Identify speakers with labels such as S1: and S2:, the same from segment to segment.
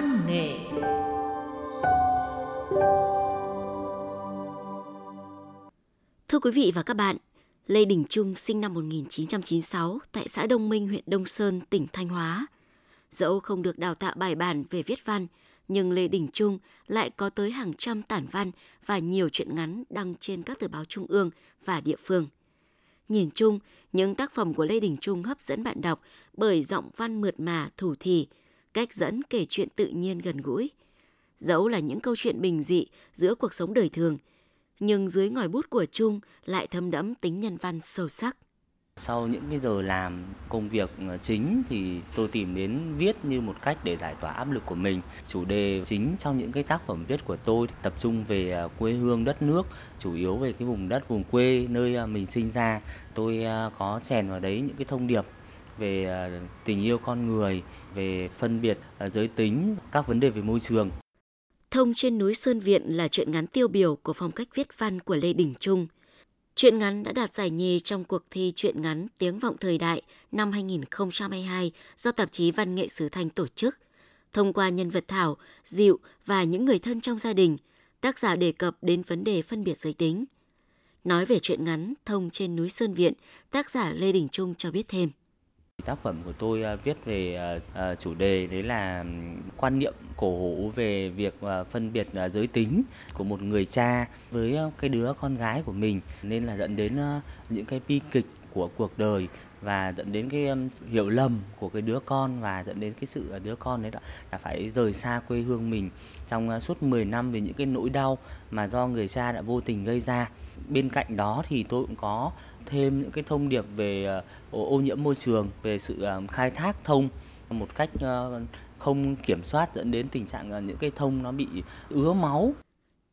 S1: văn nghệ
S2: Thưa quý vị và các bạn, Lê Đình Trung sinh năm 1996 tại xã Đông Minh, huyện Đông Sơn, tỉnh Thanh Hóa. Dẫu không được đào tạo bài bản về viết văn, nhưng Lê Đình Trung lại có tới hàng trăm tản văn và nhiều truyện ngắn đăng trên các tờ báo trung ương và địa phương. Nhìn chung, những tác phẩm của Lê Đình Trung hấp dẫn bạn đọc bởi giọng văn mượt mà, thủ thỉ, cách dẫn kể chuyện tự nhiên gần gũi. Dẫu là những câu chuyện bình dị giữa cuộc sống đời thường, nhưng dưới ngòi bút của Trung lại thấm đẫm tính nhân văn sâu sắc.
S3: Sau những cái giờ làm công việc ờ, chính thì tôi tìm đến viết như một cách để giải tỏa áp lực của mình. Chủ đề chính trong những cái tác phẩm viết của tôi tập trung về ờ, quê hương đất nước, chủ yếu về cái vùng đất vùng quê nơi ờ, mình sinh ra. Tôi có chèn vào đấy những cái thông điệp về à, tình yêu con người, về phân biệt à, giới tính, các vấn đề về môi trường.
S2: Thông trên núi Sơn Viện là truyện ngắn tiêu biểu của phong cách viết văn của Lê Đình Trung. Truyện ngắn đã đạt giải nhì trong cuộc thi truyện ngắn Tiếng vọng thời đại năm 2022 do tạp chí Văn nghệ Sứ Thanh tổ chức. Thông qua nhân vật Thảo, Diệu và những người thân trong gia đình, tác giả đề cập đến vấn đề phân biệt giới tính. Nói về truyện ngắn Thông trên núi Sơn Viện, tác giả Lê Đình Trung cho biết thêm.
S3: Tác phẩm của tôi à, viết về à, à, chủ đề đấy là quan niệm cổ hủ về việc phân biệt giới tính của một người cha với cái đứa con gái của mình nên là dẫn đến những cái bi kịch của cuộc đời và dẫn đến cái hiểu lầm của cái đứa con và dẫn đến cái sự đứa con đấy là phải rời xa quê hương mình trong suốt 10 năm về những cái nỗi đau mà do người cha đã vô tình gây ra. Bên cạnh đó thì tôi cũng có thêm những cái thông điệp về ờ, ô nhiễm môi trường, về sự ờ, khai thác thông một cách ờ, không kiểm soát dẫn đến tình trạng những cái thông nó bị ứa máu.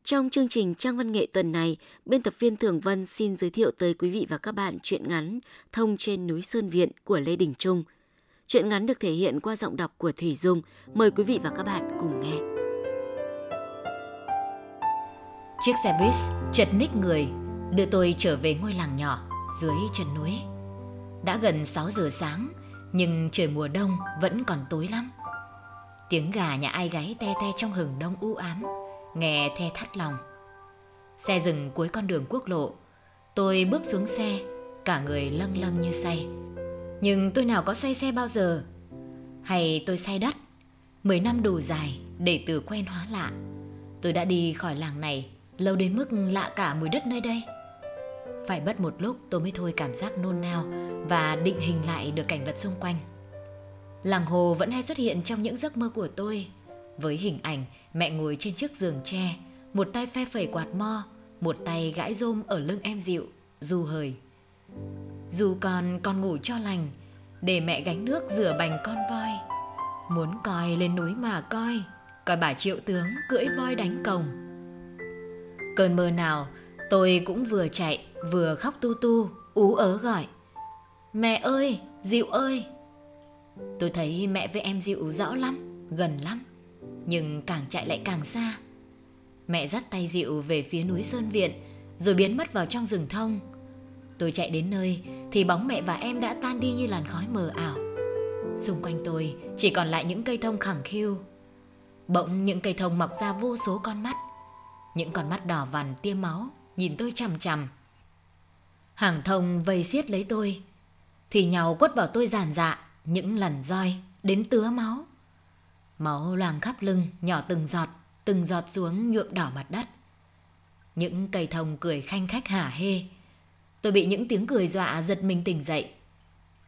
S2: Trong chương trình Trang văn nghệ tuần này, biên tập viên Thường Vân xin giới thiệu tới quý vị và các bạn truyện ngắn Thông trên núi Sơn Viện của Lê Đình Trung. Truyện ngắn được thể hiện qua giọng đọc của Thủy Dung. Mời quý vị và các bạn cùng nghe.
S4: Chiếc xe buýt chợt ních người, đưa tôi trở về ngôi làng nhỏ dưới chân núi. Đã gần 6 giờ sáng, nhưng trời mùa đông vẫn còn tối lắm. Tiếng gà nhà ai gáy te te trong hừng đông u ám, nghe the thắt lòng. Xe dừng cuối con đường quốc lộ, tôi bước xuống xe, cả người lâng lâng như say. Nhưng tôi nào có say xe bao giờ? Hay tôi say đất? Mười năm đủ dài để từ quen hóa lạ. Tôi đã đi khỏi làng này lâu đến mức lạ cả mùi đất nơi đây. Phải mất một lúc tôi mới thôi cảm giác nôn nao và định hình lại được cảnh vật xung quanh. Làng hồ vẫn hay xuất hiện trong những giấc mơ của tôi với hình ảnh mẹ ngồi trên chiếc giường tre, một tay phe phẩy quạt mo, một tay gãi rôm ở lưng em dịu, du hời. Dù còn còn ngủ cho lành, để mẹ gánh nước rửa bành con voi. Muốn coi lên núi mà coi, coi bà triệu tướng cưỡi voi đánh cồng. Cơn mơ nào Tôi cũng vừa chạy vừa khóc tu tu, Ú ớ gọi, Mẹ ơi, Diệu ơi. Tôi thấy mẹ với em Diệu rõ lắm, Gần lắm, Nhưng càng chạy lại càng xa. Mẹ dắt tay Diệu về phía núi Sơn Viện, Rồi biến mất vào trong rừng thông. Tôi chạy đến nơi Thì bóng mẹ và em đã tan đi như làn khói mờ ảo. Xung quanh tôi Chỉ còn lại những cây thông khẳng khiu. Bỗng những cây thông mọc ra vô số con mắt. Những con mắt đỏ vằn tiêm máu nhìn tôi chằm chằm. Hàng thông vây xiết lấy tôi, thì nhau quất vào tôi giàn dạ những lần roi đến tứa máu. Máu loang khắp lưng, nhỏ từng giọt, từng giọt xuống nhuộm đỏ mặt đất. Những cây thông cười khanh khách hả hê. Tôi bị những tiếng cười dọa giật mình tỉnh dậy.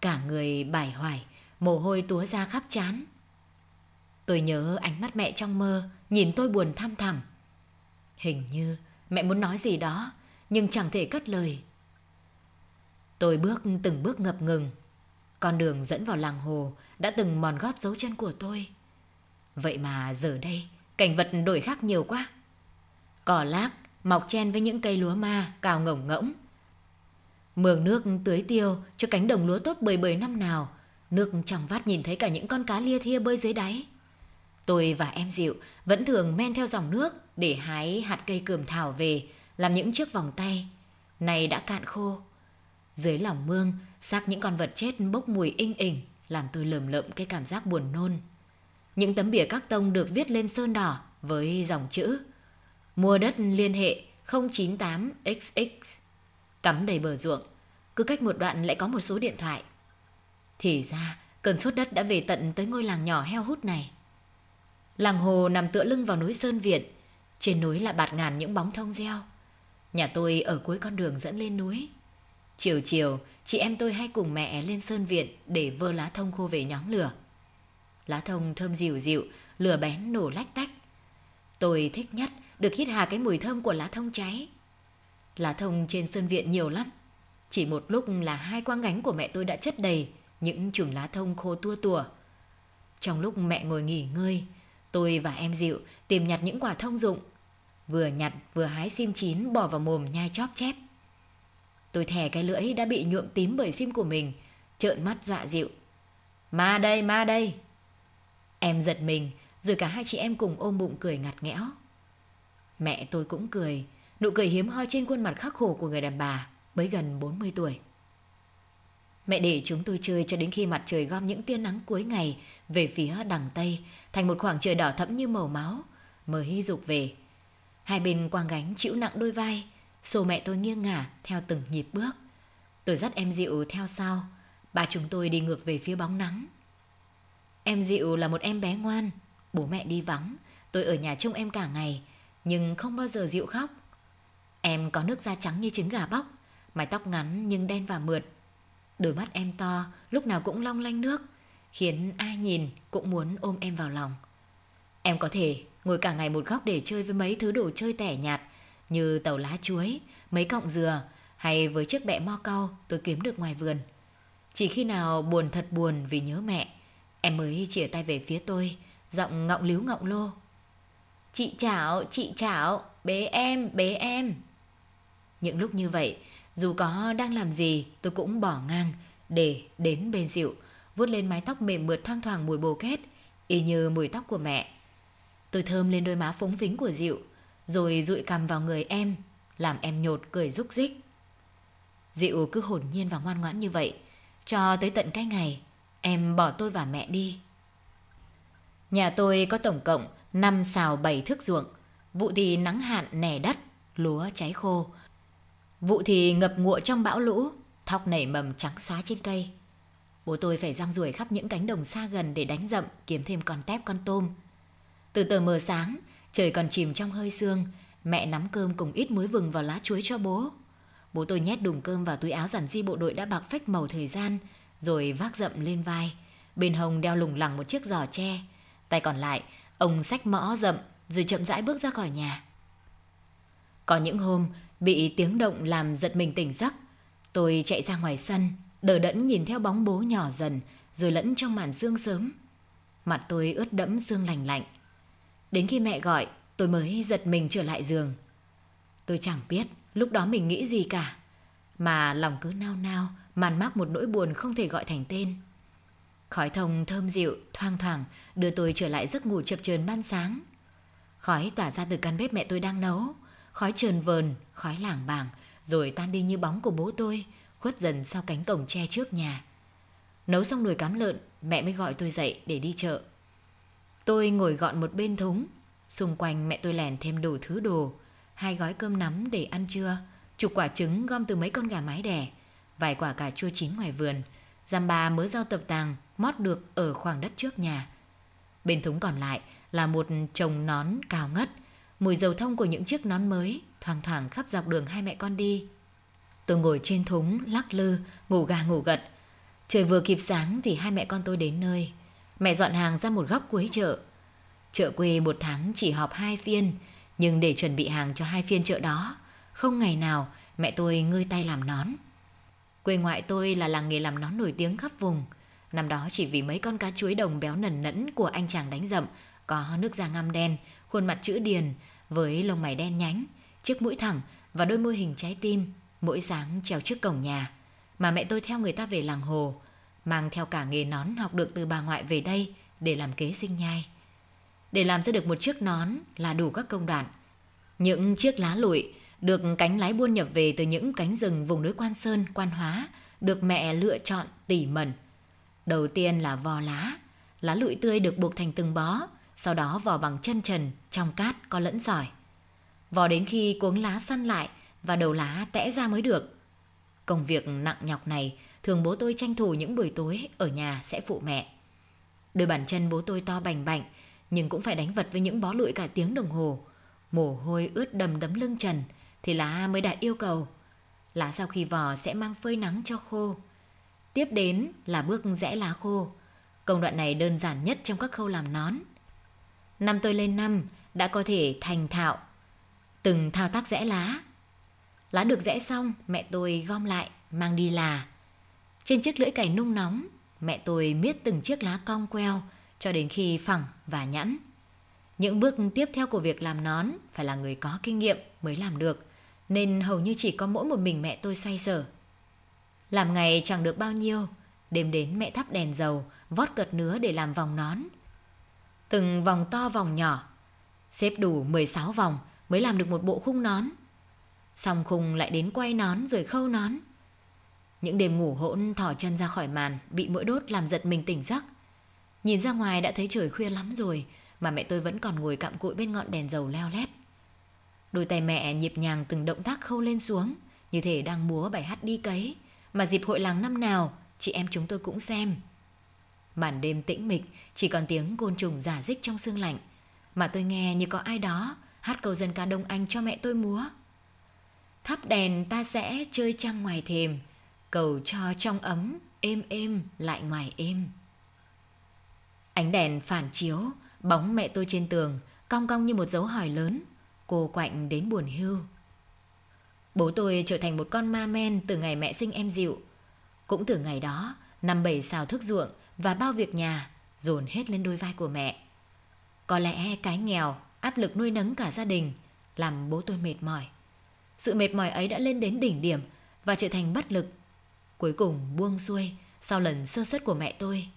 S4: Cả người bài hoài, mồ hôi túa ra khắp chán. Tôi nhớ ánh mắt mẹ trong mơ, nhìn tôi buồn thăm thẳm. Hình như Mẹ muốn nói gì đó Nhưng chẳng thể cất lời Tôi bước, từng bước ngập ngừng. Con đường dẫn vào làng hồ Đã từng mòn gót dấu chân của tôi. Vậy mà giờ đây, Cảnh vật đổi khác nhiều quá. Cỏ lác, mọc chen với những cây lúa ma cao ngổng ngỗng. Mường nước tưới tiêu Cho cánh đồng lúa tốt bời bời năm nào. Nước trong vắt nhìn thấy cả những con cá lia thia bơi dưới đáy. Tôi và em Diệu vẫn thường men theo dòng nước để hái hạt cây cườm thảo về, làm những chiếc vòng tay. Này đã cạn khô. Dưới lòng mương, xác những con vật chết bốc mùi inh ỉnh làm tôi lờm lợm cái cảm giác buồn nôn. những tấm bìa các tông được viết lên sơn đỏ với dòng chữ Mua đất liên hệ 098XX Cắm đầy bờ ruộng Cứ cách một đoạn lại có một số điện thoại. Thì ra cơn sốt đất đã về tận tới ngôi làng nhỏ heo hút này. Làng hồ nằm tựa lưng vào núi Sơn Viện Trên núi là bạt ngàn những bóng thông reo. Nhà tôi ở cuối con đường dẫn lên núi. Chiều chiều, Chị em tôi hay cùng mẹ lên Sơn Viện Để vơ lá thông khô về nhóm lửa. Lá thông thơm dịu dịu, Lửa bén nổ lách tách. Tôi thích nhất được hít hà cái mùi thơm của lá thông cháy. Lá thông trên Sơn Viện nhiều lắm. Chỉ một lúc là hai quang gánh của mẹ tôi đã chất đầy Những chùm lá thông khô tua tủa Trong lúc mẹ ngồi nghỉ ngơi, Tôi và em dịu tìm nhặt những quả thông dụng. Vừa nhặt vừa hái sim chín bỏ vào mồm nhai chóp chép. Tôi thè cái lưỡi đã bị nhuộm tím bởi sim của mình Trợn mắt dọa dịu. Ma đây, ma đây. Em giật mình Rồi cả hai chị em cùng ôm bụng cười ngặt nghẽo. Mẹ tôi cũng cười Nụ cười hiếm hoi trên khuôn mặt khắc khổ của người đàn bà Mới gần 40 tuổi. Mẹ để chúng tôi chơi cho đến khi mặt trời gom những tia nắng cuối ngày Về phía đằng Tây Thành một khoảng trời đỏ thẫm như màu máu Mới dục về. Hai bên quang gánh chịu nặng đôi vai Xô mẹ tôi nghiêng ngả theo từng nhịp bước, Tôi dắt em dịu theo sau. Bà chúng tôi đi ngược về phía bóng nắng. Em dịu là một em bé ngoan, Bố mẹ đi vắng. Tôi ở nhà trông em cả ngày, Nhưng không bao giờ dịu khóc. Em có nước da trắng như trứng gà bóc, Mái tóc ngắn nhưng đen và mượt. Đôi mắt em to, Lúc nào cũng long lanh nước, Khiến ai nhìn cũng muốn ôm em vào lòng. Em có thể ngồi cả ngày một góc để chơi với mấy thứ đồ chơi tẻ nhạt như tàu lá chuối, mấy cọng dừa hay với chiếc bẹ mo cau tôi kiếm được ngoài vườn. Chỉ khi nào buồn thật buồn vì nhớ mẹ, em mới chìa tay về phía tôi, giọng ngọng líu ngọng lô. Chị chảo, chị chảo, bế em, bế em. Những lúc như vậy, dù có đang làm gì tôi cũng bỏ ngang để đến bên dịu, vuốt lên mái tóc mềm mượt thoang thoảng mùi bồ kết, y như mùi tóc của mẹ. Tôi thơm lên đôi má phúng phính của dịu, rồi dụi cằm vào người em, làm em nhột cười rúc rích. Dịu cứ hồn nhiên và ngoan ngoãn như vậy, cho tới tận cái ngày em bỏ tôi và mẹ đi. Nhà tôi có tổng cộng 5 xào 7 thước ruộng, vụ thì nắng hạn nẻ đất, lúa cháy khô. Vụ thì ngập ngụa trong bão lũ, thóc nảy mầm trắng xóa trên cây. Bố tôi phải răng ruổi khắp những cánh đồng xa gần để đánh rậm kiếm thêm con tép con tôm. Từ tờ mờ sáng, Trời còn chìm trong hơi sương, mẹ nắm cơm cùng ít muối vừng vào lá chuối cho bố. Bố tôi nhét đùng cơm vào túi áo giản di bộ đội đã bạc phách màu thời gian, rồi vác dậm lên vai. Bên hông đeo lủng lẳng một chiếc giỏ tre. Tay còn lại, ông xách mõ dậm rồi chậm rãi bước ra khỏi nhà. Có những hôm bị tiếng động làm giật mình tỉnh giấc. Tôi chạy ra ngoài sân, đờ đẫn nhìn theo bóng bố nhỏ dần rồi lẫn trong màn sương sớm. Mặt tôi ướt đẫm sương lành lạnh. Đến khi mẹ gọi, tôi mới giật mình trở lại giường. Tôi chẳng biết lúc đó mình nghĩ gì cả, Mà lòng cứ nao nao, Màn mác một nỗi buồn không thể gọi thành tên. Khói thông thơm dịu, Thoang thoảng, đưa tôi trở lại giấc ngủ chập chờn ban sáng. Khói tỏa ra từ căn bếp mẹ tôi đang nấu, Khói trờn vờn, Khói lảng bảng, Rồi tan đi như bóng của bố tôi, Khuất dần sau cánh cổng tre trước nhà. Nấu xong nồi cám lợn, Mẹ mới gọi tôi dậy để đi chợ. Tôi ngồi gọn một bên thúng. Xung quanh mẹ tôi lèn thêm đủ thứ đồ. Hai gói cơm nắm để ăn trưa. Chục quả trứng gom từ mấy con gà mái đẻ. Vài quả cà chua chín ngoài vườn. Giam bà mớ rau tập tàng, Mót được ở khoảng đất trước nhà. Bên thúng còn lại là một chồng nón cao ngất. Mùi dầu thông của những chiếc nón mới thoang thoảng khắp dọc đường hai mẹ con đi. Tôi ngồi trên thúng lắc lư, Ngủ gà ngủ gật. Trời vừa kịp sáng thì hai mẹ con tôi đến nơi. Mẹ dọn hàng ra một góc cuối chợ. Chợ quê một tháng chỉ họp hai phiên Nhưng để chuẩn bị hàng cho hai phiên chợ đó Không ngày nào mẹ tôi ngơi tay làm nón. Quê ngoại tôi là làng nghề làm nón nổi tiếng khắp vùng. Năm đó chỉ vì mấy con cá chuối đồng béo nần nẫn của anh chàng đánh rậm Có nước da ngăm đen, khuôn mặt chữ điền Với lông mày đen nhánh, chiếc mũi thẳng và đôi môi hình trái tim Mỗi sáng treo trước cổng nhà. Mà mẹ tôi theo người ta về làng hồ Mang theo cả nghề nón học được từ bà ngoại về đây Để làm kế sinh nhai Để làm ra được một chiếc nón là đủ các công đoạn Những chiếc lá lụi Được cánh lái buôn nhập về từ những cánh rừng vùng núi Quan Sơn, Quan Hóa Được mẹ lựa chọn tỉ mẩn Đầu tiên là vò lá Lá lụi tươi được buộc thành từng bó, sau đó vò bằng chân trần, trong cát có lẫn sỏi. Vò đến khi cuống lá săn lại và đầu lá tẽ ra mới được. Công việc nặng nhọc này thường bố tôi tranh thủ những buổi tối ở nhà sẽ phụ mẹ. Đôi bàn chân bố tôi to bành bạnh, nhưng cũng phải đánh vật với những bó lụi cả tiếng đồng hồ. Mồ hôi ướt đầm đấm lưng trần thì lá mới đạt yêu cầu. Lá sau khi vò sẽ mang phơi nắng cho khô. Tiếp đến là bước rẽ lá khô. Công đoạn này đơn giản nhất trong các khâu làm nón. Năm tôi lên năm đã có thể thành thạo từng thao tác rẽ lá. Lá được rẽ xong, mẹ tôi gom lại, mang đi là. Trên chiếc lưỡi cày nung nóng, mẹ tôi miết từng chiếc lá cong queo cho đến khi phẳng và nhẵn. Những bước tiếp theo của việc làm nón phải là người có kinh nghiệm mới làm được, nên hầu như chỉ có mỗi một mình mẹ tôi xoay sở. Làm ngày chẳng được bao nhiêu, đêm đến mẹ thắp đèn dầu, vót cợt nứa để làm vòng nón. Từng vòng to vòng nhỏ, xếp đủ 16 vòng mới làm được một bộ khung nón. Xong khung lại đến quay nón rồi khâu nón. Những đêm ngủ hỗn thỏ chân ra khỏi màn bị mũi đốt làm giật mình tỉnh giấc. Nhìn ra ngoài đã thấy trời khuya lắm rồi mà mẹ tôi vẫn còn ngồi cặm cụi bên ngọn đèn dầu leo lét. Đôi tay mẹ nhịp nhàng từng động tác khâu lên xuống như thể đang múa bài hát đi cấy mà dịp hội làng năm nào chị em chúng tôi cũng xem. Màn đêm tĩnh mịch chỉ còn tiếng côn trùng giả dích trong sương lạnh mà tôi nghe như có ai đó hát câu dân ca Đông Anh cho mẹ tôi múa. Thắp đèn ta sẽ chơi trăng ngoài thềm, cầu cho trong ấm, êm êm lại ngoài êm. Ánh đèn phản chiếu, bóng mẹ tôi trên tường, cong cong như một dấu hỏi lớn, cô quạnh đến buồn hưu. Bố tôi trở thành một con ma men từ ngày mẹ sinh em dịu. Cũng từ ngày đó, năm bảy xào thức ruộng và bao việc nhà dồn hết lên đôi vai của mẹ. Có lẽ cái nghèo, áp lực nuôi nấng cả gia đình làm bố tôi mệt mỏi. Sự mệt mỏi ấy đã lên đến đỉnh điểm và trở thành bất lực. Cuối cùng buông xuôi sau lần sơ suất của mẹ tôi.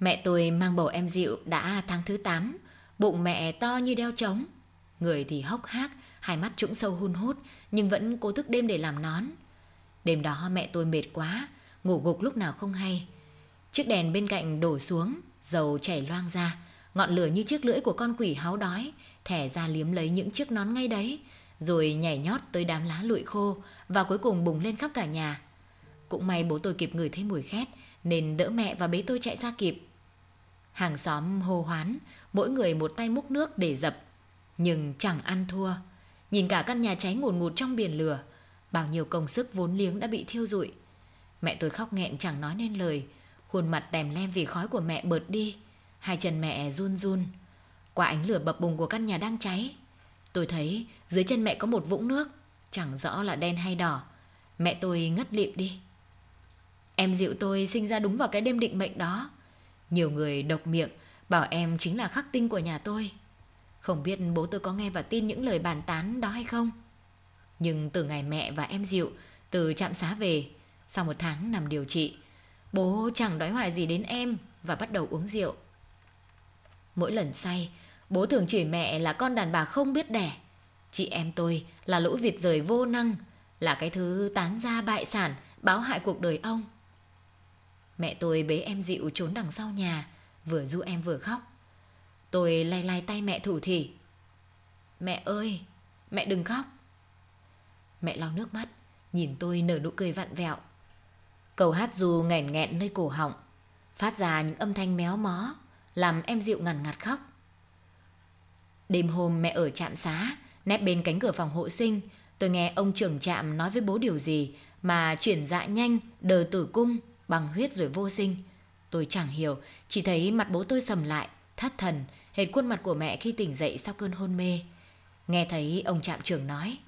S4: Mẹ tôi mang bầu em dịu đã tháng thứ 8, bụng mẹ to như đeo trống. Người thì hốc hác, hai mắt trũng sâu hun hút nhưng vẫn cố thức đêm để làm nón. Đêm đó mẹ tôi mệt quá, ngủ gục lúc nào không hay. Chiếc đèn bên cạnh đổ xuống, dầu chảy loang ra, ngọn lửa như chiếc lưỡi của con quỷ háo đói, thẻ ra liếm lấy những chiếc nón ngay đấy, rồi nhảy nhót tới đám lá lụi khô và cuối cùng bùng lên khắp cả nhà. Cũng may bố tôi kịp ngửi thấy mùi khét nên đỡ mẹ và bế tôi chạy ra kịp. Hàng xóm hô hoán, mỗi người một tay múc nước để dập, nhưng chẳng ăn thua. Nhìn cả căn nhà cháy ngùn ngụt trong biển lửa, bao nhiêu công sức vốn liếng đã bị thiêu rụi. Mẹ tôi khóc nghẹn chẳng nói nên lời, khuôn mặt tèm lem vì khói của mẹ bợt đi, hai chân mẹ run run. Qua ánh lửa bập bùng của căn nhà đang cháy, tôi thấy dưới chân mẹ có một vũng nước, chẳng rõ là đen hay đỏ. Mẹ tôi ngất lịm đi. Em dịu tôi sinh ra đúng vào cái đêm định mệnh đó. Nhiều người độc miệng bảo em chính là khắc tinh của nhà tôi. Không biết bố tôi có nghe và tin những lời bàn tán đó hay không? Nhưng từ ngày mẹ và em dịu từ trạm xá về, sau một tháng nằm điều trị, bố chẳng đói hoài gì đến em và bắt đầu uống rượu. Mỗi lần say, bố thường chửi mẹ là con đàn bà không biết đẻ. Chị em tôi là lũ vịt rời vô năng, là cái thứ tán ra bại sản, báo hại cuộc đời ông. Mẹ tôi bế em dịu trốn đằng sau nhà, vừa du em vừa khóc. Tôi lay lay tay mẹ thủ thỉ. Mẹ ơi, mẹ đừng khóc. Mẹ lau nước mắt, nhìn tôi nở nụ cười vặn vẹo. Cầu hát dù nghẹn nghẹn nơi cổ họng, phát ra những âm thanh méo mó, làm em dịu ngằn ngặt khóc. Đêm hôm mẹ ở trạm xá, nép bên cánh cửa phòng hộ sinh, tôi nghe ông trưởng trạm nói với bố điều gì mà chuyển dạ nhanh, đờ tử cung, bằng huyết rồi vô sinh. Tôi chẳng hiểu, chỉ thấy mặt bố tôi sầm lại, thất thần, hệt khuôn mặt của mẹ khi tỉnh dậy sau cơn hôn mê. Nghe thấy ông trạm trưởng nói.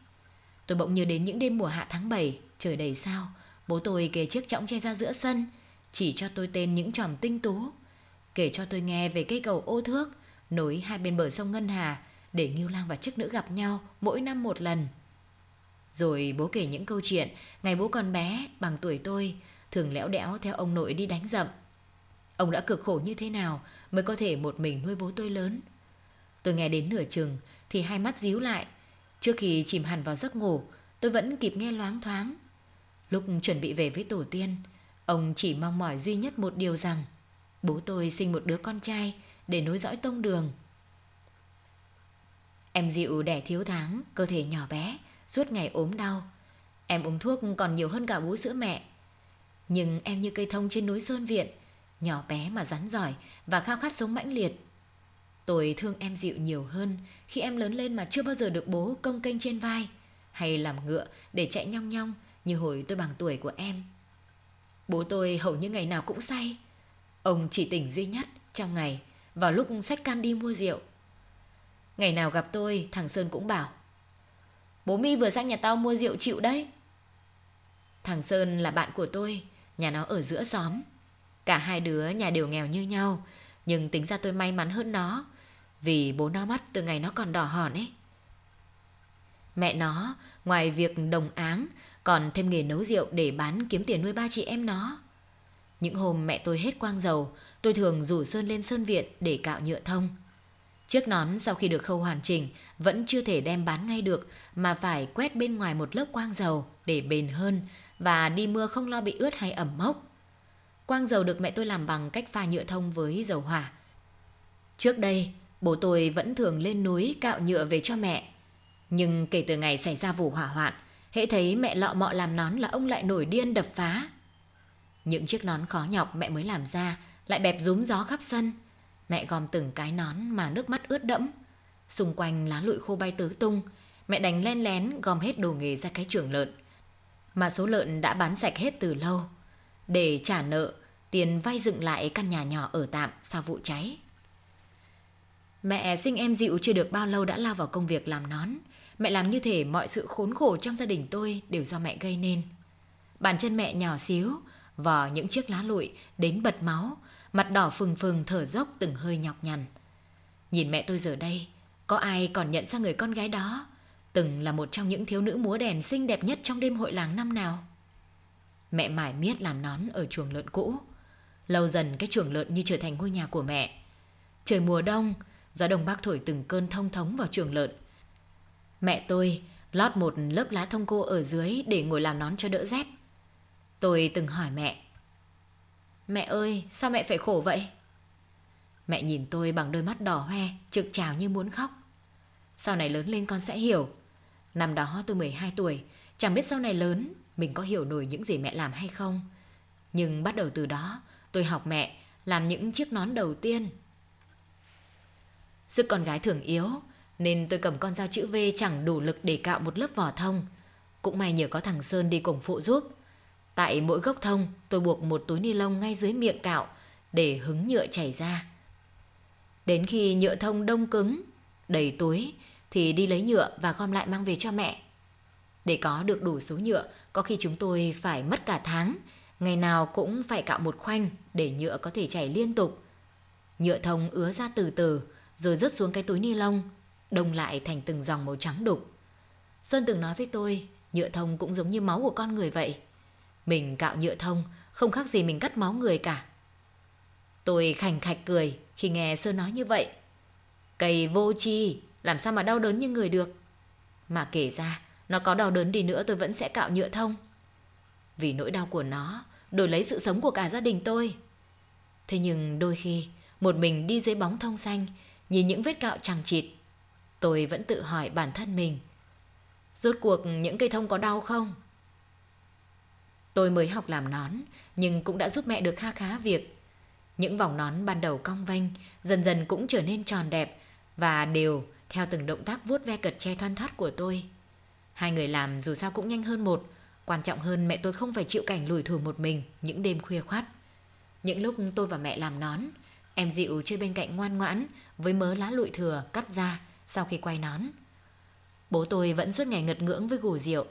S4: Tôi bỗng nhớ đến những đêm mùa hạ tháng 7, trời đầy sao. Bố tôi kề chiếc chõng che ra giữa sân, chỉ cho tôi tên những tròm tinh tú. Kể cho tôi nghe về cây cầu ô thước, nối hai bên bờ sông Ngân Hà, để Ngưu Lang và chức nữ gặp nhau mỗi năm một lần. Rồi bố kể những câu chuyện ngày bố còn bé bằng tuổi tôi, thường lẽo đẽo theo ông nội đi đánh dậm. Ông đã cực khổ như thế nào mới có thể một mình nuôi bố tôi lớn. Tôi nghe đến nửa chừng thì hai mắt díu lại. Trước khi chìm hẳn vào giấc ngủ, tôi vẫn kịp nghe loáng thoáng. Lúc chuẩn bị về với tổ tiên, Ông chỉ mong mỏi duy nhất một điều rằng bố tôi sinh một đứa con trai để nối dõi tông đường. Em dịu đẻ thiếu tháng, cơ thể nhỏ bé, suốt ngày ốm đau. Em uống thuốc còn nhiều hơn cả bú sữa mẹ. Nhưng em như cây thông trên núi Sơn Viện, nhỏ bé mà rắn giỏi và khao khát sống mãnh liệt. Tôi thương em dịu nhiều hơn khi em lớn lên mà chưa bao giờ được bố công kênh trên vai hay làm ngựa để chạy nhong nhong như hồi tôi bằng tuổi của em. Bố tôi hầu như ngày nào cũng say. Ông chỉ tỉnh duy nhất trong ngày vào lúc sách can đi mua rượu. Ngày nào gặp tôi, thằng Sơn cũng bảo Bố mi vừa sang nhà tao mua rượu chịu đấy. Thằng Sơn là bạn của tôi, nhà nó ở giữa xóm. Cả hai đứa nhà đều nghèo như nhau, nhưng tính ra tôi may mắn hơn nó, vì bố nó mất từ ngày nó còn đỏ hòn ấy. Mẹ nó, ngoài việc đồng áng, còn thêm nghề nấu rượu để bán kiếm tiền nuôi ba chị em nó. Những hôm mẹ tôi hết quang dầu, tôi thường rủ Sơn lên Sơn Viện để cạo nhựa thông. Chiếc nón sau khi được khâu hoàn chỉnh vẫn chưa thể đem bán ngay được mà phải quét bên ngoài một lớp quang dầu để bền hơn và đi mưa không lo bị ướt hay ẩm mốc. Quang dầu được mẹ tôi làm bằng cách pha nhựa thông với dầu hỏa. Trước đây, bố tôi vẫn thường lên núi cạo nhựa về cho mẹ. Nhưng kể từ ngày xảy ra vụ hỏa hoạn, hễ thấy mẹ lọ mọ làm nón là ông lại nổi điên đập phá. Những chiếc nón khó nhọc mẹ mới làm ra lại bẹp rúm gió khắp sân. Mẹ gom từng cái nón mà nước mắt ướt đẫm. Xung quanh lá lụi khô bay tứ tung, mẹ đánh len lén gom hết đồ nghề ra cái chuồng lợn. Mà số lợn đã bán sạch hết từ lâu. Để trả nợ, tiền vay dựng lại căn nhà nhỏ ở tạm sau vụ cháy. Mẹ sinh em dịu chưa được bao lâu đã lao vào công việc làm nón. Mẹ làm như thể mọi sự khốn khổ trong gia đình tôi đều do mẹ gây nên. Bàn chân mẹ nhỏ xíu, vò những chiếc lá lụi đến bật máu, mặt đỏ phừng phừng thở dốc từng hơi nhọc nhằn. Nhìn mẹ tôi giờ đây, có ai còn nhận ra người con gái đó từng là một trong những thiếu nữ múa đèn xinh đẹp nhất trong đêm hội làng năm nào? Mẹ mải miết làm nón ở chuồng lợn cũ. Lâu dần cái chuồng lợn như trở thành ngôi nhà của mẹ. Trời mùa đông, gió đông bắc thổi từng cơn thông thống vào chuồng lợn. Mẹ tôi lót một lớp lá thông cô ở dưới để ngồi làm nón cho đỡ rét. Tôi từng hỏi mẹ. Mẹ ơi, sao mẹ phải khổ vậy? Mẹ nhìn tôi bằng đôi mắt đỏ hoe, trực trào như muốn khóc. Sau này lớn lên con sẽ hiểu. Năm đó tôi 12 tuổi, chẳng biết sau này lớn mình có hiểu nổi những gì mẹ làm hay không. Nhưng bắt đầu từ đó, tôi học mẹ làm những chiếc nón đầu tiên. Sức con gái thường yếu, nên tôi cầm con dao chữ V chẳng đủ lực để cạo một lớp vỏ thông. Cũng may nhờ có thằng Sơn đi cùng phụ giúp. Tại mỗi gốc thông, tôi buộc một túi ni lông ngay dưới miệng cạo để hứng nhựa chảy ra. Đến khi nhựa thông đông cứng, đầy túi thì đi lấy nhựa và gom lại mang về cho mẹ. Để có được đủ số nhựa, có khi chúng tôi phải mất cả tháng, ngày nào cũng phải cạo một khoanh để nhựa có thể chảy liên tục. Nhựa thông ứa ra từ từ, rồi rớt xuống cái túi ni lông, đông lại thành từng dòng màu trắng đục. Sơn từng nói với tôi, nhựa thông cũng giống như máu của con người vậy. Mình cạo nhựa thông, không khác gì mình cắt máu người cả. Tôi khành khạch cười khi nghe Sơn nói như vậy. Cây vô chi, làm sao mà đau đớn như người được. Mà kể ra, nó có đau đớn đi nữa tôi vẫn sẽ cạo nhựa thông. Vì nỗi đau của nó, đổi lấy sự sống của cả gia đình tôi. Thế nhưng đôi khi, một mình đi dưới bóng thông xanh, nhìn những vết cạo chẳng chịt, tôi vẫn tự hỏi bản thân mình. Rốt cuộc những cây thông có đau không? Tôi mới học làm nón, nhưng cũng đã giúp mẹ được kha khá việc. Những vòng nón ban đầu cong vênh, dần dần cũng trở nên tròn đẹp và đều theo từng động tác vuốt ve cật che thoăn thoát của tôi. Hai người làm dù sao cũng nhanh hơn một, quan trọng hơn mẹ tôi không phải chịu cảnh lủi thủi một mình những đêm khuya khoát. Những lúc tôi và mẹ làm nón, em dịu chơi bên cạnh ngoan ngoãn với mớ lá lụi thừa cắt ra sau khi quay nón. Bố tôi vẫn suốt ngày ngật ngưỡng với gù rượu.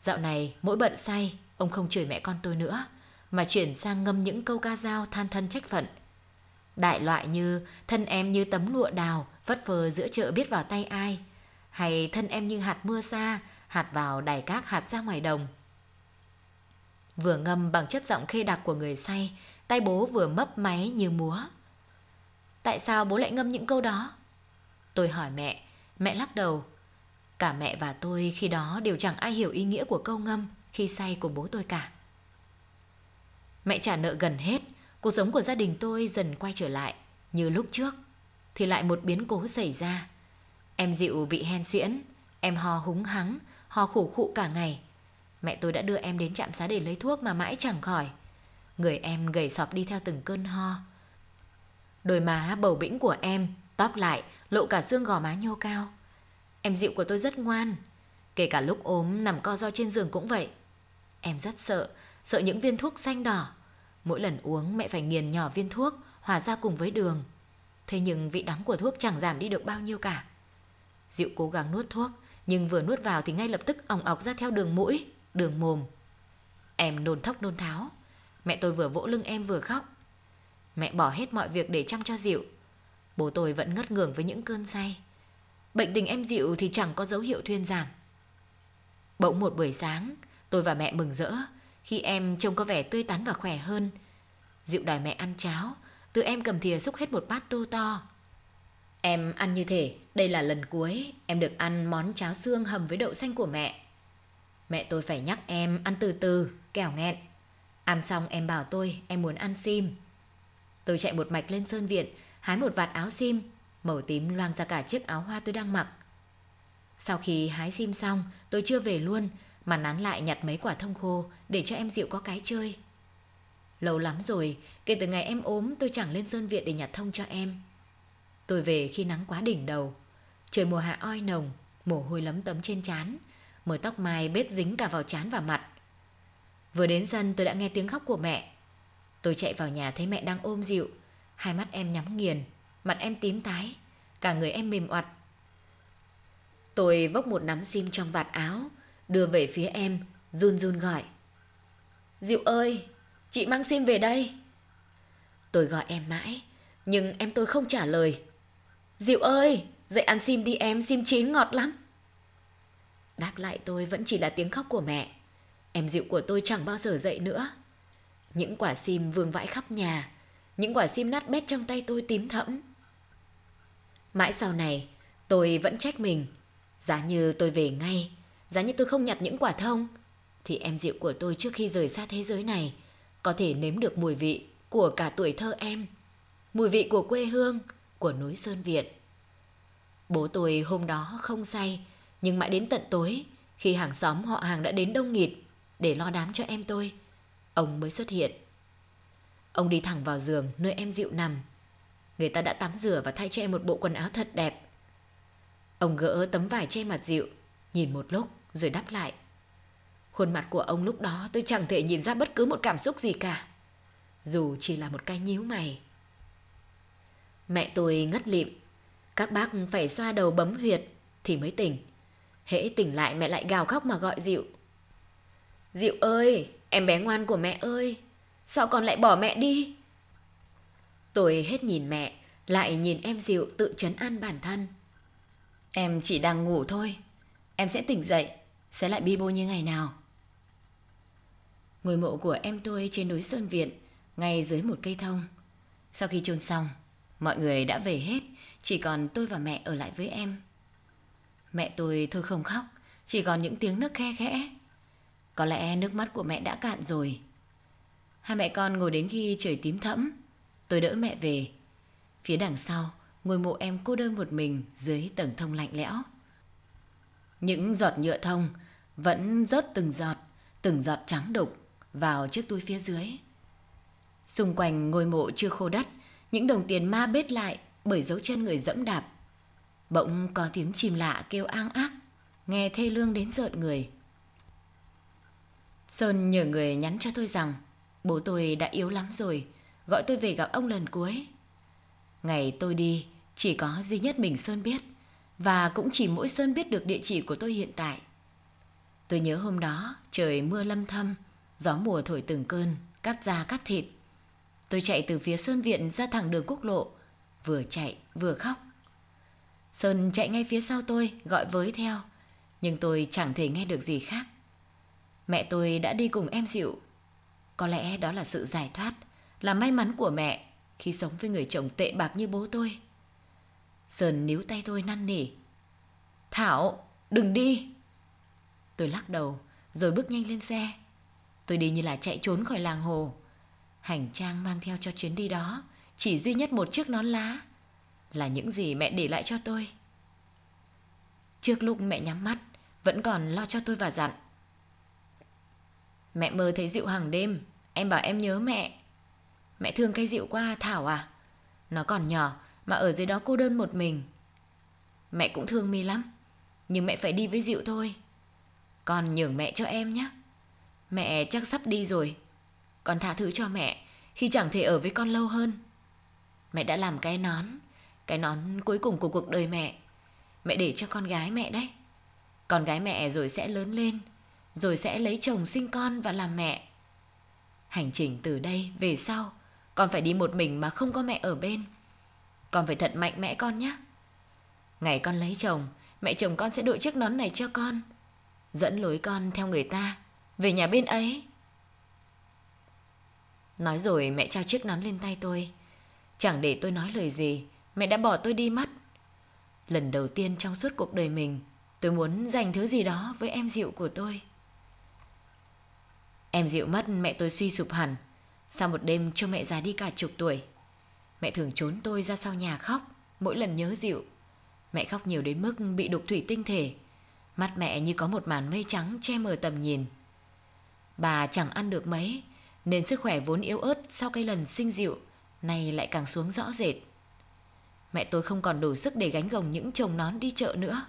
S4: Dạo này mỗi bận say, ông không chửi mẹ con tôi nữa, mà chuyển sang ngâm những câu ca dao than thân trách phận. Đại loại như thân em như tấm lụa đào vất phơ giữa chợ biết vào tay ai, hay thân em như hạt mưa xa, hạt vào đài cát hạt ra ngoài đồng. Vừa ngâm bằng chất giọng khê đặc của người say, tay bố vừa mấp máy như múa. Tại sao bố lại ngâm những câu đó? Tôi hỏi mẹ, mẹ lắc đầu. Cả mẹ và tôi khi đó đều chẳng ai hiểu ý nghĩa của câu ngâm khi say của bố tôi cả. Mẹ trả nợ gần hết, cuộc sống của gia đình tôi dần quay trở lại như lúc trước. Thì lại một biến cố xảy ra. Em dịu bị hen suyễn, em ho húng hắng, ho khủ khụ cả ngày. Mẹ tôi đã đưa em đến trạm xá để lấy thuốc mà mãi chẳng khỏi. Người em gầy sọp đi theo từng cơn ho. Đôi má bầu bĩnh của em, tóp lại, lộ cả xương gò má nhô cao. Em dịu của tôi rất ngoan, kể cả lúc ốm nằm co ro trên giường cũng vậy. Em rất sợ, sợ những viên thuốc xanh đỏ. Mỗi lần uống mẹ phải nghiền nhỏ viên thuốc, hòa ra cùng với đường. Thế nhưng vị đắng của thuốc chẳng giảm đi được bao nhiêu cả. Dịu cố gắng nuốt thuốc, nhưng vừa nuốt vào thì ngay lập tức ỏng ọc ra theo đường mũi, đường mồm. Em nôn thốc nôn tháo. Mẹ tôi vừa vỗ lưng em vừa khóc. Mẹ bỏ hết mọi việc để chăm cho Diệu. Bố tôi vẫn ngất ngưởng với những cơn say. Bệnh tình em Diệu thì chẳng có dấu hiệu thuyên giảm. Bỗng một buổi sáng, tôi và mẹ mừng rỡ khi em trông có vẻ tươi tắn và khỏe hơn. dịu đòi mẹ ăn cháo, từ em cầm thìa xúc hết một bát tô to. Em ăn như thế, đây là lần cuối em được ăn món cháo xương hầm với đậu xanh của mẹ. Mẹ tôi phải nhắc em ăn từ từ, kẻo nghẹn. Ăn xong em bảo tôi em muốn ăn sim. Tôi chạy một mạch lên sơn viện, hái một vạt áo sim, màu tím loang ra cả chiếc áo hoa tôi đang mặc. Sau khi hái sim xong, tôi chưa về luôn, mà nán lại nhặt mấy quả thông khô để cho em dịu có cái chơi. Lâu lắm rồi, kể từ ngày em ốm tôi chẳng lên sơn viện để nhặt thông cho em. Tôi về khi nắng quá đỉnh đầu. Trời mùa hạ oi nồng, mồ hôi lấm tấm trên trán, mớ tóc mai bết dính cả vào trán và mặt. Vừa đến sân tôi đã nghe tiếng khóc của mẹ. Tôi chạy vào nhà thấy mẹ đang ôm dịu, hai mắt em nhắm nghiền, mặt em tím tái, cả người em mềm oặt. Tôi vốc một nắm sim trong vạt áo, đưa về phía em, run run gọi. Diệu ơi, chị mang sim về đây. Tôi gọi em mãi, nhưng em tôi không trả lời. Diệu ơi, dậy ăn sim đi em, sim chín ngọt lắm. Đáp lại tôi vẫn chỉ là tiếng khóc của mẹ. Em Diệu của tôi chẳng bao giờ dậy nữa. Những quả sim vương vãi khắp nhà, những quả sim nát bét trong tay tôi tím thẫm. Mãi sau này, tôi vẫn trách mình. Giá như tôi về ngay, giá như tôi không nhặt những quả thông, thì em dịu của tôi trước khi rời xa thế giới này có thể nếm được mùi vị của cả tuổi thơ em. Mùi vị của quê hương, của núi Sơn Việt. Bố tôi hôm đó không say, nhưng mãi đến tận tối, khi hàng xóm họ hàng đã đến đông nghịt để lo đám cho em tôi, ông mới xuất hiện. Ông đi thẳng vào giường nơi em dịu nằm. Người ta đã tắm rửa và thay cho em một bộ quần áo thật đẹp. Ông gỡ tấm vải che mặt dịu, nhìn một lúc rồi đáp lại. Khuôn mặt của ông lúc đó tôi chẳng thể nhìn ra bất cứ một cảm xúc gì cả. Dù chỉ là một cái nhíu mày. Mẹ tôi ngất lịm. Các bác phải xoa đầu bấm huyệt thì mới tỉnh. Hễ tỉnh lại mẹ lại gào khóc mà gọi Diệu. Diệu ơi, em bé ngoan của mẹ ơi, sao con lại bỏ mẹ đi? Tôi hết nhìn mẹ, lại nhìn em Diệu tự chấn an bản thân. Em chỉ đang ngủ thôi, em sẽ tỉnh dậy, sẽ lại bi bô như ngày nào. Ngôi mộ của em tôi trên núi Sơn Viện, ngay dưới một cây thông. Sau khi chôn xong, mọi người đã về hết, chỉ còn tôi và mẹ ở lại với em. Mẹ tôi thôi không khóc, chỉ còn những tiếng nước khe khẽ. Có lẽ nước mắt của mẹ đã cạn rồi. Hai mẹ con ngồi đến khi trời tím thẫm. Tôi đỡ mẹ về. Phía đằng sau, ngôi mộ em cô đơn một mình dưới tầng thông lạnh lẽo. Những giọt nhựa thông vẫn rớt từng giọt, từng giọt trắng đục vào chiếc túi phía dưới. Xung quanh ngôi mộ chưa khô đất, những đồng tiền ma bết lại bởi dấu chân người dẫm đạp. Bỗng có tiếng chim lạ kêu ang ác, nghe thê lương đến rợn người. Sơn nhờ người nhắn cho tôi rằng bố tôi đã yếu lắm rồi, gọi tôi về gặp ông lần cuối. Ngày tôi đi, chỉ có duy nhất mình Sơn biết, và cũng chỉ mỗi Sơn biết được địa chỉ của tôi hiện tại. Tôi nhớ hôm đó trời mưa lâm thâm, gió mùa thổi từng cơn, cắt da cắt thịt. Tôi chạy từ phía Sơn Viện ra thẳng đường quốc lộ, vừa chạy vừa khóc. Sơn chạy ngay phía sau tôi, gọi với theo, nhưng tôi chẳng thể nghe được gì khác. Mẹ tôi đã đi cùng em dịu. Có lẽ đó là sự giải thoát, là may mắn của mẹ khi sống với người chồng tệ bạc như bố tôi. Sơn níu tay tôi năn nỉ. Thảo, đừng đi. Tôi lắc đầu, rồi bước nhanh lên xe. Tôi đi như là chạy trốn khỏi làng hồ. Hành trang mang theo cho chuyến đi đó chỉ duy nhất một chiếc nón lá là những gì mẹ để lại cho tôi. Trước lúc mẹ nhắm mắt, vẫn còn lo cho tôi và dặn. Mẹ mơ thấy Diệu hàng đêm, em bảo em nhớ mẹ. Mẹ thương cây Diệu qua Thảo à? Nó còn nhỏ mà ở dưới đó cô đơn một mình. Mẹ cũng thương mi lắm, nhưng mẹ phải đi với Diệu thôi. Con nhường mẹ cho em nhé. Mẹ chắc sắp đi rồi. Con tha thứ cho mẹ khi chẳng thể ở với con lâu hơn. Mẹ đã làm cái nón, cái nón cuối cùng của cuộc đời mẹ. Mẹ để cho con gái mẹ đấy. Con gái mẹ rồi sẽ lớn lên, rồi sẽ lấy chồng sinh con và làm mẹ. Hành trình từ đây về sau, con phải đi một mình mà không có mẹ ở bên. Con phải thật mạnh mẽ con nhé. Ngày con lấy chồng, mẹ chồng con sẽ đội chiếc nón này cho con. Dẫn lối con theo người ta, về nhà bên ấy. Nói rồi mẹ trao chiếc nón lên tay tôi. Chẳng để tôi nói lời gì, mẹ đã bỏ tôi đi mất. Lần đầu tiên trong suốt cuộc đời mình, tôi muốn dành thứ gì đó với em dịu của tôi. Em dịu mất mẹ tôi suy sụp hẳn. Sau một đêm cho mẹ già đi cả chục tuổi. Mẹ thường trốn tôi ra sau nhà khóc, mỗi lần nhớ dịu. Mẹ khóc nhiều đến mức bị đục thủy tinh thể. Mắt mẹ như có một màn mây trắng che mờ tầm nhìn. Bà chẳng ăn được mấy, nên sức khỏe vốn yếu ớt sau cái lần sinh dịu, nay lại càng xuống rõ rệt. Mẹ tôi không còn đủ sức để gánh gồng những chồng nón đi chợ nữa.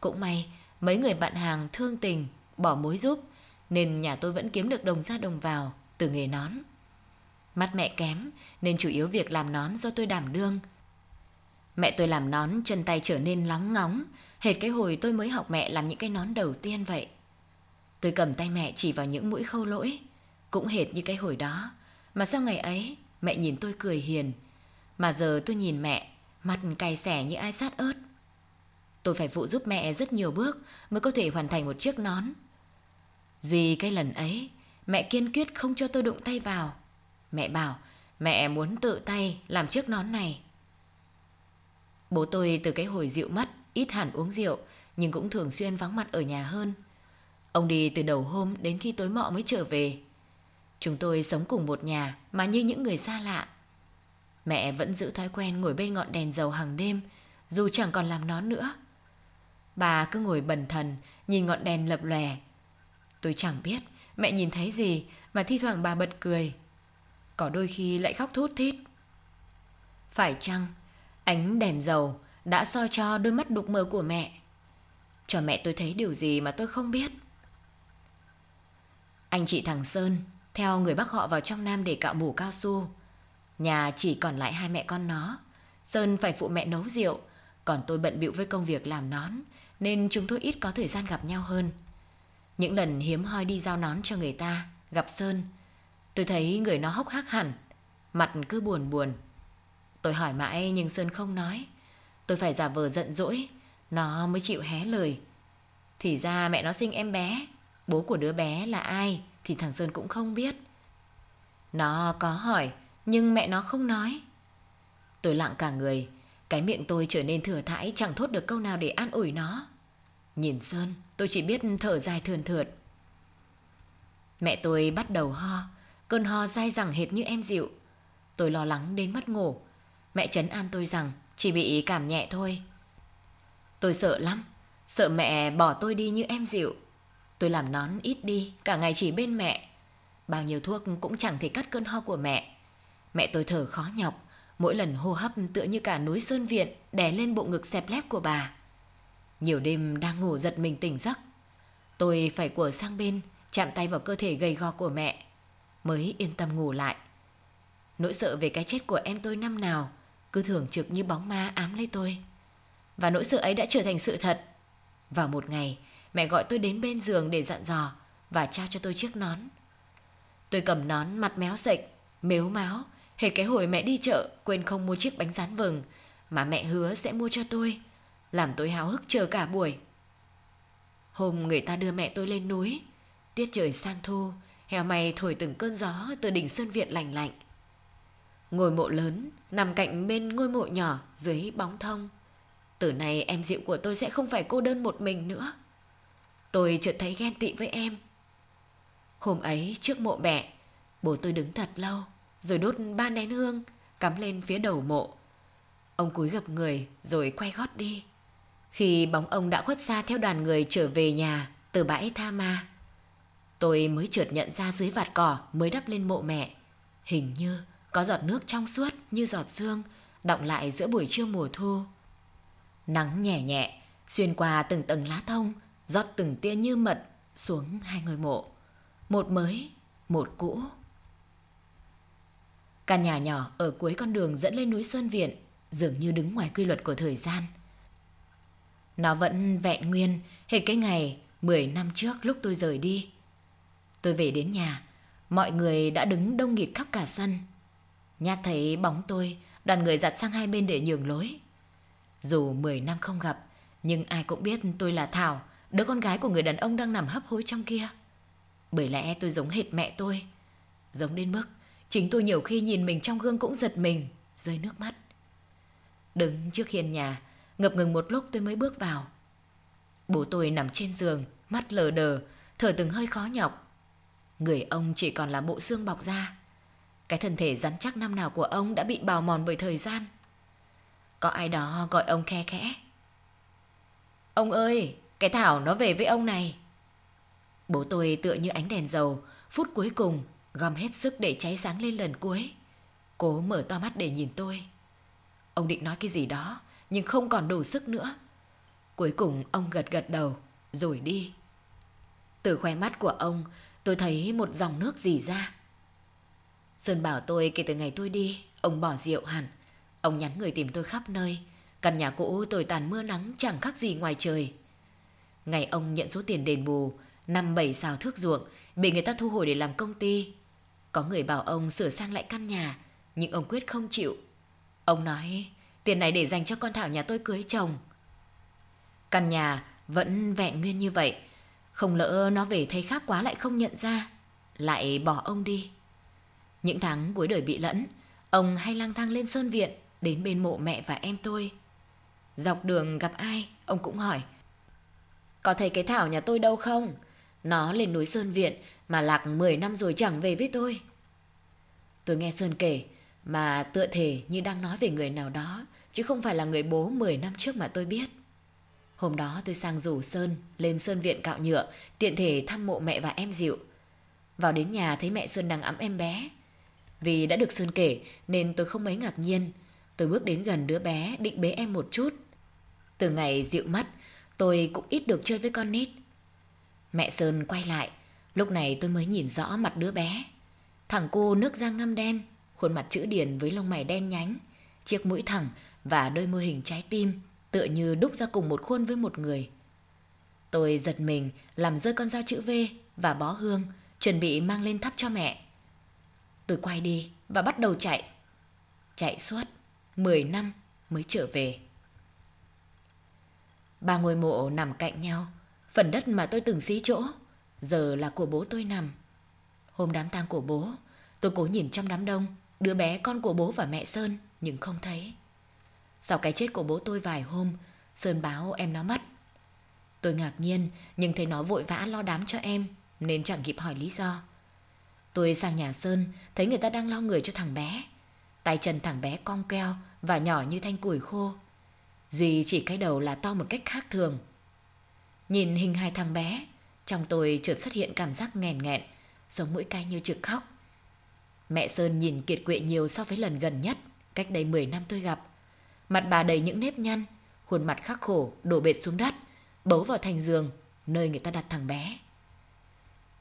S4: Cũng may, mấy người bạn hàng thương tình, bỏ mối giúp, nên nhà tôi vẫn kiếm được đồng ra đồng vào từ nghề nón. Mắt mẹ kém, nên chủ yếu việc làm nón do tôi đảm đương. Mẹ tôi làm nón, chân tay trở nên lóng ngóng, hệt cái hồi tôi mới học mẹ làm những cái nón đầu tiên vậy. Tôi cầm tay mẹ chỉ vào những mũi khâu lỗi, cũng hệt như cái hồi đó, mà sau ngày ấy Mẹ nhìn tôi cười hiền. Mà giờ tôi nhìn mẹ Mặt cay xẻ như ai sát ớt. Tôi phải phụ giúp mẹ rất nhiều bước Mới có thể hoàn thành một chiếc nón. Duy cái lần ấy Mẹ kiên quyết không cho tôi đụng tay vào. Mẹ bảo Mẹ muốn tự tay làm chiếc nón này. Bố tôi từ cái hồi rượu mất Ít hẳn uống rượu Nhưng cũng thường xuyên vắng mặt ở nhà hơn Ông đi từ đầu hôm đến khi tối mọ mới trở về Chúng tôi sống cùng một nhà mà như những người xa lạ. Mẹ vẫn giữ thói quen ngồi bên ngọn đèn dầu hàng đêm, dù chẳng còn làm nón nữa. Bà cứ ngồi bần thần, nhìn ngọn đèn lập lòe. Tôi chẳng biết mẹ nhìn thấy gì mà thi thoảng bà bật cười. Có đôi khi lại khóc thút thít. Phải chăng ánh đèn dầu đã soi cho đôi mắt đục mờ của mẹ? Cho mẹ tôi thấy điều gì mà tôi không biết. Anh chị thằng Sơn theo người bác họ vào trong Nam để cạo mủ cao su. Nhà chỉ còn lại hai mẹ con nó. Sơn phải phụ mẹ nấu rượu, còn tôi bận bịu với công việc làm nón, nên chúng tôi ít có thời gian gặp nhau hơn. Những lần hiếm hoi đi giao nón cho người ta, gặp Sơn, tôi thấy người nó hốc hác hẳn, mặt cứ buồn buồn. Tôi hỏi mãi nhưng Sơn không nói. Tôi phải giả vờ giận dỗi, nó mới chịu hé lời. Thì ra mẹ nó sinh em bé, bố của đứa bé là ai? thì thằng Sơn cũng không biết. Nó có hỏi, nhưng mẹ nó không nói. Tôi lặng cả người, cái miệng tôi trở nên thừa thãi chẳng thốt được câu nào để an ủi nó. Nhìn Sơn, tôi chỉ biết thở dài thườn thượt. Mẹ tôi bắt đầu ho, cơn ho dai dẳng hệt như em dịu. Tôi lo lắng đến mất ngủ. Mẹ chấn an tôi rằng chỉ bị cảm nhẹ thôi. Tôi sợ lắm, sợ mẹ bỏ tôi đi như em dịu. Tôi làm nón ít đi, cả ngày chỉ bên mẹ. Bao nhiêu thuốc cũng chẳng thể cắt cơn ho của mẹ. Mẹ tôi thở khó nhọc, mỗi lần hô hấp tựa như cả núi sơn viện đè lên bộ ngực xẹp lép của bà. Nhiều đêm đang ngủ giật mình tỉnh giấc. Tôi phải của sang bên, chạm tay vào cơ thể gầy gò của mẹ, mới yên tâm ngủ lại. Nỗi sợ về cái chết của em tôi năm nào cứ thường trực như bóng ma ám lấy tôi. Và nỗi sợ ấy đã trở thành sự thật. Vào một ngày, Mẹ gọi tôi đến bên giường để dặn dò Và trao cho tôi chiếc nón Tôi cầm nón mặt méo sệch Mếu máu Hệt cái hồi mẹ đi chợ Quên không mua chiếc bánh rán vừng Mà mẹ hứa sẽ mua cho tôi Làm tôi háo hức chờ cả buổi Hôm người ta đưa mẹ tôi lên núi Tiết trời sang thu Heo mày thổi từng cơn gió Từ đỉnh sơn viện lành lạnh ngồi mộ lớn Nằm cạnh bên ngôi mộ nhỏ Dưới bóng thông Từ nay em dịu của tôi sẽ không phải cô đơn một mình nữa Tôi chợt thấy ghen tị với em Hôm ấy trước mộ mẹ Bố tôi đứng thật lâu, rồi đốt ba nén hương, cắm lên phía đầu mộ. Ông cúi gập người rồi quay gót đi. Khi bóng ông đã khuất xa theo đoàn người trở về nhà từ bãi Tha Ma, tôi mới chợt nhận ra dưới vạt cỏ mới đắp lên mộ mẹ. Hình như có giọt nước trong suốt như giọt sương động lại giữa buổi trưa mùa thu. Nắng nhẹ nhẹ xuyên qua từng tầng lá thông, rót từng tia như mật xuống hai ngôi mộ. Một mới, một cũ. Căn nhà nhỏ ở cuối con đường dẫn lên núi Sơn Viện dường như đứng ngoài quy luật của thời gian. Nó vẫn vẹn nguyên hết cái ngày 10 năm trước lúc tôi rời đi. Tôi về đến nhà, mọi người đã đứng đông nghịt khắp cả sân. Nhát thấy bóng tôi, đoàn người giặt sang hai bên để nhường lối. Dù 10 năm không gặp, nhưng ai cũng biết tôi là Thảo, đứa con gái của người đàn ông đang nằm hấp hối trong kia. Bởi lẽ tôi giống hệt mẹ tôi. Giống đến mức chính tôi nhiều khi nhìn mình trong gương cũng giật mình, rơi nước mắt. Đứng trước hiên nhà, ngập ngừng một lúc tôi mới bước vào. Bố tôi nằm trên giường, mắt lờ đờ, thở từng hơi khó nhọc. Người ông chỉ còn là bộ xương bọc da. Cái thân thể rắn chắc năm nào của ông đã bị bào mòn bởi thời gian. Có ai đó gọi ông khe khẽ. Ông ơi, cái Thảo nó về với ông này. Bố tôi tựa như ánh đèn dầu, phút cuối cùng gom hết sức để cháy sáng lên lần cuối. Cố mở to mắt để nhìn tôi. Ông định nói cái gì đó, nhưng không còn đủ sức nữa. Cuối cùng ông gật gật đầu, rồi đi. Từ khóe mắt của ông, tôi thấy một dòng nước dì ra. Sơn bảo tôi kể từ ngày tôi đi, ông bỏ rượu hẳn. Ông nhắn người tìm tôi khắp nơi. Căn nhà cũ tồi tàn mưa nắng chẳng khác gì ngoài trời. Ngày ông nhận số tiền đền bù, năm bảy xào thước ruộng, bị người ta thu hồi để làm công ty. Có người bảo ông sửa sang lại căn nhà, nhưng ông quyết không chịu. Ông nói, tiền này để dành cho con Thảo nhà tôi cưới chồng. Căn nhà vẫn vẹn nguyên như vậy, không lỡ nó về thấy khác quá lại không nhận ra, lại bỏ ông đi. Những tháng cuối đời bị lẫn, ông hay lang thang lên sơn viện, đến bên mộ mẹ và em tôi. Dọc đường gặp ai, ông cũng hỏi. Có thấy cái Thảo nhà tôi đâu không? Nó lên núi Sơn Viện mà lạc 10 năm rồi chẳng về với tôi. Tôi nghe Sơn kể mà tựa thể như đang nói về người nào đó chứ không phải là người bố 10 năm trước mà tôi biết. Hôm đó tôi sang rủ Sơn lên Sơn Viện cạo nhựa tiện thể thăm mộ mẹ và em dịu. Vào đến nhà thấy mẹ Sơn đang ấm em bé. Vì đã được Sơn kể nên tôi không mấy ngạc nhiên. Tôi bước đến gần đứa bé định bế em một chút. Từ ngày dịu mất, tôi cũng ít được chơi với con nít. Mẹ Sơn quay lại, lúc này tôi mới nhìn rõ mặt đứa bé. Thằng cô nước da ngâm đen, khuôn mặt chữ điển với lông mày đen nhánh, chiếc mũi thẳng và đôi môi hình trái tim, tựa như đúc ra cùng một khuôn với một người. Tôi giật mình làm rơi con dao chữ V và bó hương, chuẩn bị mang lên thắp cho mẹ. Tôi quay đi và bắt đầu chạy. Chạy suốt 10 năm mới trở về. Ba ngôi mộ nằm cạnh nhau, phần đất mà tôi từng xí chỗ, giờ là của bố tôi nằm. Hôm đám tang của bố, tôi cố nhìn trong đám đông, đứa bé con của bố và mẹ Sơn, nhưng không thấy. Sau cái chết của bố tôi vài hôm, Sơn báo em nó mất. Tôi ngạc nhiên, nhưng thấy nó vội vã lo đám cho em, nên chẳng kịp hỏi lý do. Tôi sang nhà Sơn, thấy người ta đang lo người cho thằng bé. Tay chân thằng bé cong keo và nhỏ như thanh củi khô. Duy chỉ cái đầu là to một cách khác thường. Nhìn hình hai thằng bé, trong tôi chợt xuất hiện cảm giác nghèn nghẹn, sống mũi cay như trực khóc. Mẹ Sơn nhìn kiệt quệ nhiều so với lần gần nhất, cách đây 10 năm tôi gặp. Mặt bà đầy những nếp nhăn, khuôn mặt khắc khổ đổ bệt xuống đất, bấu vào thành giường, nơi người ta đặt thằng bé.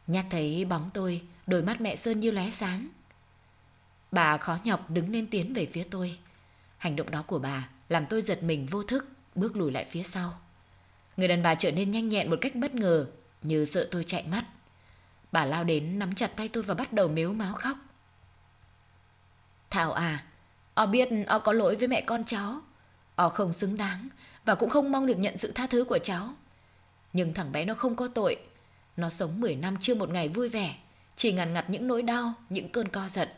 S4: Nhắc thấy bóng tôi, đôi mắt mẹ Sơn như lóe sáng. Bà khó nhọc đứng lên tiến về phía tôi. Hành động đó của bà làm tôi giật mình vô thức, bước lùi lại phía sau. Người đàn bà trở nên nhanh nhẹn một cách bất ngờ, như sợ tôi chạy mất. Bà lao đến nắm chặt tay tôi và bắt đầu mếu máo khóc. Thảo à, o biết o có lỗi với mẹ con cháu. O không xứng đáng và cũng không mong được nhận sự tha thứ của cháu. Nhưng thằng bé nó không có tội. Nó sống 10 năm chưa một ngày vui vẻ, chỉ ngằn ngặt những nỗi đau, những cơn co giận.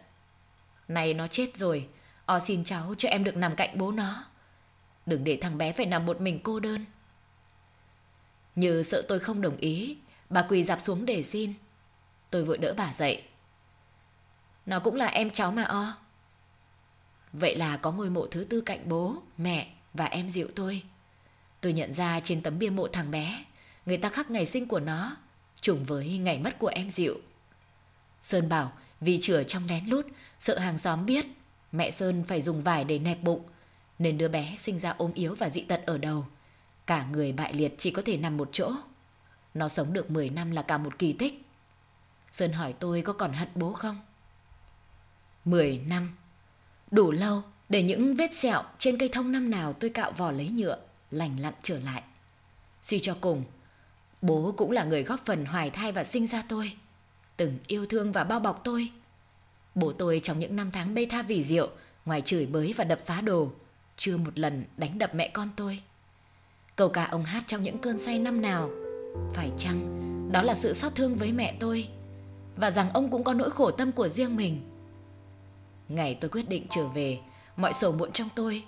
S4: Này nó chết rồi, o xin cháu cho em được nằm cạnh bố nó. Đừng để thằng bé phải nằm một mình cô đơn. Như sợ tôi không đồng ý, bà quỳ dạp xuống để xin. Tôi vội đỡ bà dậy. Nó cũng là em cháu mà o. Vậy là có ngôi mộ thứ tư cạnh bố, mẹ và em Diệu tôi. Tôi nhận ra trên tấm bia mộ thằng bé, người ta khắc ngày sinh của nó, trùng với ngày mất của em Diệu. Sơn bảo vì chửa trong lén lút, sợ hàng xóm biết, mẹ Sơn phải dùng vải để nẹp bụng, nên đứa bé sinh ra ốm yếu và dị tật ở đầu. Cả người bại liệt chỉ có thể nằm một chỗ. Nó sống được 10 năm là cả một kỳ tích. Sơn hỏi tôi có còn hận bố không? 10 năm. Đủ lâu để những vết sẹo trên cây thông năm nào tôi cạo vỏ lấy nhựa, lành lặn trở lại. Suy cho cùng, bố cũng là người góp phần hoài thai và sinh ra tôi. Từng yêu thương và bao bọc tôi. Bố tôi trong những năm tháng bê tha vì rượu, ngoài chửi bới và đập phá đồ, chưa một lần đánh đập mẹ con tôi. Câu ca ông hát trong những cơn say năm nào, phải chăng đó là sự xót thương với mẹ tôi và rằng ông cũng có nỗi khổ tâm của riêng mình. Ngày tôi quyết định trở về, mọi sầu muộn trong tôi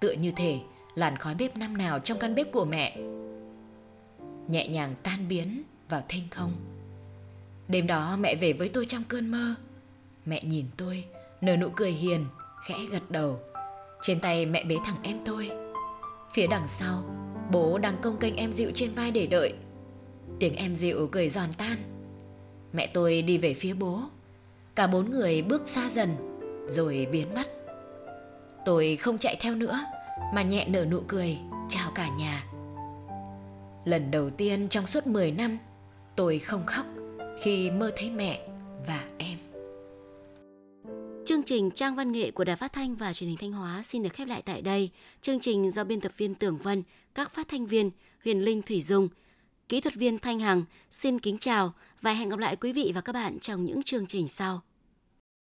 S4: tựa như thể làn khói bếp năm nào trong căn bếp của mẹ nhẹ nhàng tan biến vào thinh không. Đêm đó mẹ về với tôi trong cơn mơ. Mẹ nhìn tôi, nở nụ cười hiền, khẽ gật đầu. Trên tay mẹ bế thằng em tôi. Phía đằng sau, bố đang công kênh em dịu trên vai để đợi. Tiếng em dịu cười giòn tan. Mẹ tôi đi về phía bố. Cả bốn người bước xa dần, rồi biến mất. Tôi không chạy theo nữa, mà nhẹ nở nụ cười, chào cả nhà. Lần đầu tiên trong suốt 10 năm, tôi không khóc khi mơ thấy mẹ và em.
S2: Chương trình Trang Văn nghệ của Đài Phát thanh và Truyền hình Thanh Hóa xin được khép lại tại đây. Chương trình do biên tập viên Tưởng Vân, các phát thanh viên Huyền Linh Thủy Dung, kỹ thuật viên Thanh Hằng xin kính chào và hẹn gặp lại quý vị và các bạn trong những chương trình sau.